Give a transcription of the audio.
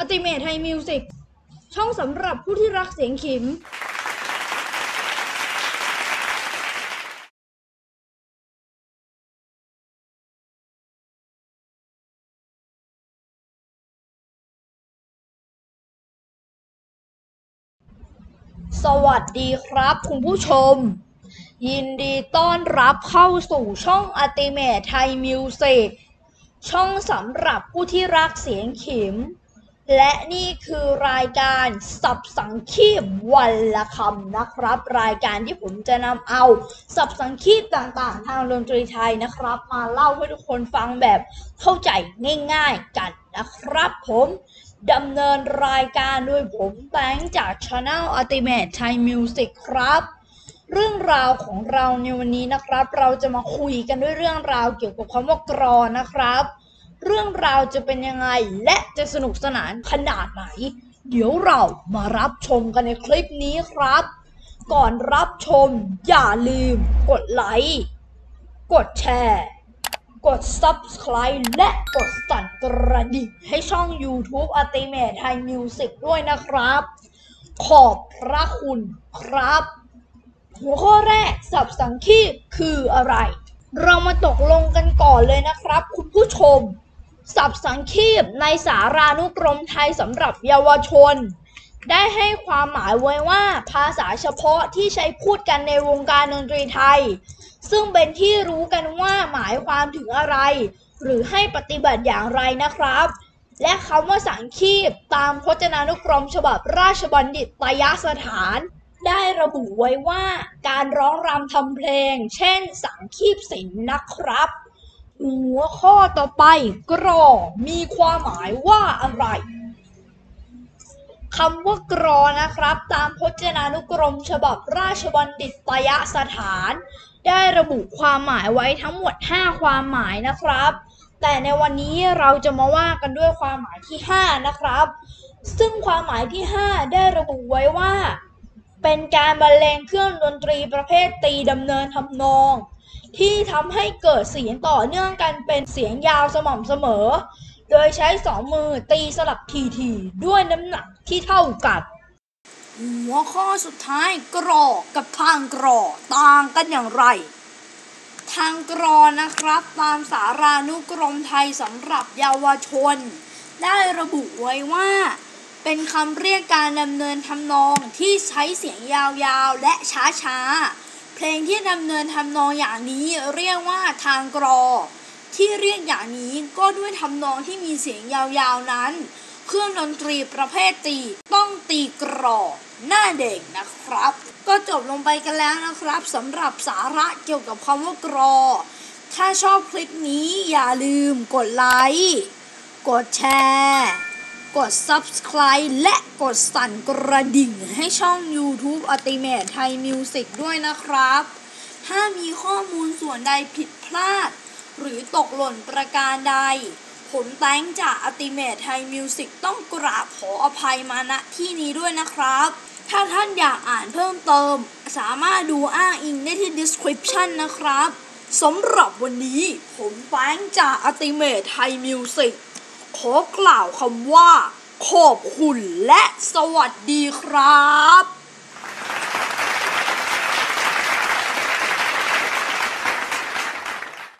อัติเมทไทยมิวสิกช่องสำหรับผู้ที่รักเสียงขิมสวัสดีครับคุณผู้ชม ยินดีต้อนรับเข้าสู่ช่อง Ultimate Thai Music ช่องสำหรับผู้ที่รักเสียงขิม และนี่คือรายการสับสังคีบวันละคำนะครับ รายการที่ผมจะนำเอาสับสังคีบต่างๆ ทางดนตรีไทยนะครับ มาเล่าให้ทุกคนฟังแบบเข้าใจง่าย ๆกันนะครับผมดำเนินรายการด้วยผมแตงจาก Channel Ultimate Thai Music ครับ เรื่องราวของเราในวันนี้นะครับ เราจะมาคุยกันด้วยเรื่องราวเกี่ยวกับคำว่ากรอนะครับ เรื่องราวจะเป็นยังไงและจะสนุกสนานขนาดไหน เดี๋ยวเรามารับชมกันในคลิปนี้ครับ ก่อนรับชมอย่าลืม กดไลค์กดแชร์กด subscribe และกดสั่นกระดิ่งให้ช่อง YouTube Ultimate Thai Music ด้วยนะครับ ขอบพระคุณครับ หัวข้อแรกสับสังคีคืออะไร เรามาตกลงกันก่อนเลยนะครับ คุณผู้ชม สับสังคีบในสารานุกรมไทยสำหรับเยาวชน ได้ให้ความหมายไว้ว่าภาษาเฉพาะที่ใช้พูดกันในวงการดนตรีไทย ซึ่งเป็นที่รู้กันว่าหมายความถึงอะไร หรือให้ปฏิบัติอย่างไรนะครับ และคำว่าสังคีบตามพจนานุกรมฉบับราชบัณฑิตยสถาน ได้ระบุไว้ว่าการร้องรำทำเพลง เช่น สังคีบศิลป์นะครับ หัวข้อต่อไปกรอมีความหมายว่าอะไรคำว่ากรอนะครับ ตามพจนานุกรมฉบับราชบัณฑิตยสถาน ได้ระบุความหมายไว้ทั้งหมด 5 ความหมายนะครับ แต่ในวันนี้เราจะมาว่ากันด้วยความหมายที่ 5 นะครับ ซึ่งความหมายที่ 5 ได้ระบุไว้ว่า เป็นการบรรเลงเครื่องดนตรีประเภทตีดำเนินทำนอง ที่ทำให้เกิดเสียงต่อเนื่องกันเป็นเสียงยาวสม่ำเสมอ โดยใช้สองมือตีสลับทีๆด้วยน้ำหนักที่เท่ากันหัวข้อสุดท้ายกรอกกับทางกรอต่างกันอย่างไร ทางกรอนะครับ ตามสารานุกรมไทยสำหรับเยาวชน ได้ระบุไว้ว่า เป็นคำเรียกการดำเนินทำนองที่ใช้เสียงยาวๆและช้าๆ เพลงที่ดำเนินทำนองอย่างนี้เรียกว่าทางกรอ ที่เรียกอย่างนี้ก็ด้วยทำนองที่มีเสียงยาวๆนั้น เครื่องดนตรีประเภทตีต้องตีกรอหน้าเด็กนะครับ ก็จบลงไปกันแล้วนะครับสำหรับสาระเกี่ยวกับคำว่ากรอ ถ้าชอบคลิปนี้อย่าลืมกดไลค์ กดแชร์ กด subscribe และกดสั่นกระดิ่งให้ช่อง YouTube Ultimate Thai Music ด้วยนะครับ ถ้ามีข้อมูลส่วนใดผิดพลาด หรือตกหล่นประการใด ผมแต้งจาก Ultimate Thai Music ต้องกราบขออภัยมาณที่นี้ด้วยนะครับ ถ้าท่านอยากอ่านเพิ่มเติม สามารถดูอ้างอิงได้ที่ description นะครับสำหรับวันนี้ผมแป้งจาก Ultimate Thai Music ขอกล่าวคำว่า ขอบคุณและสวัสดีครับ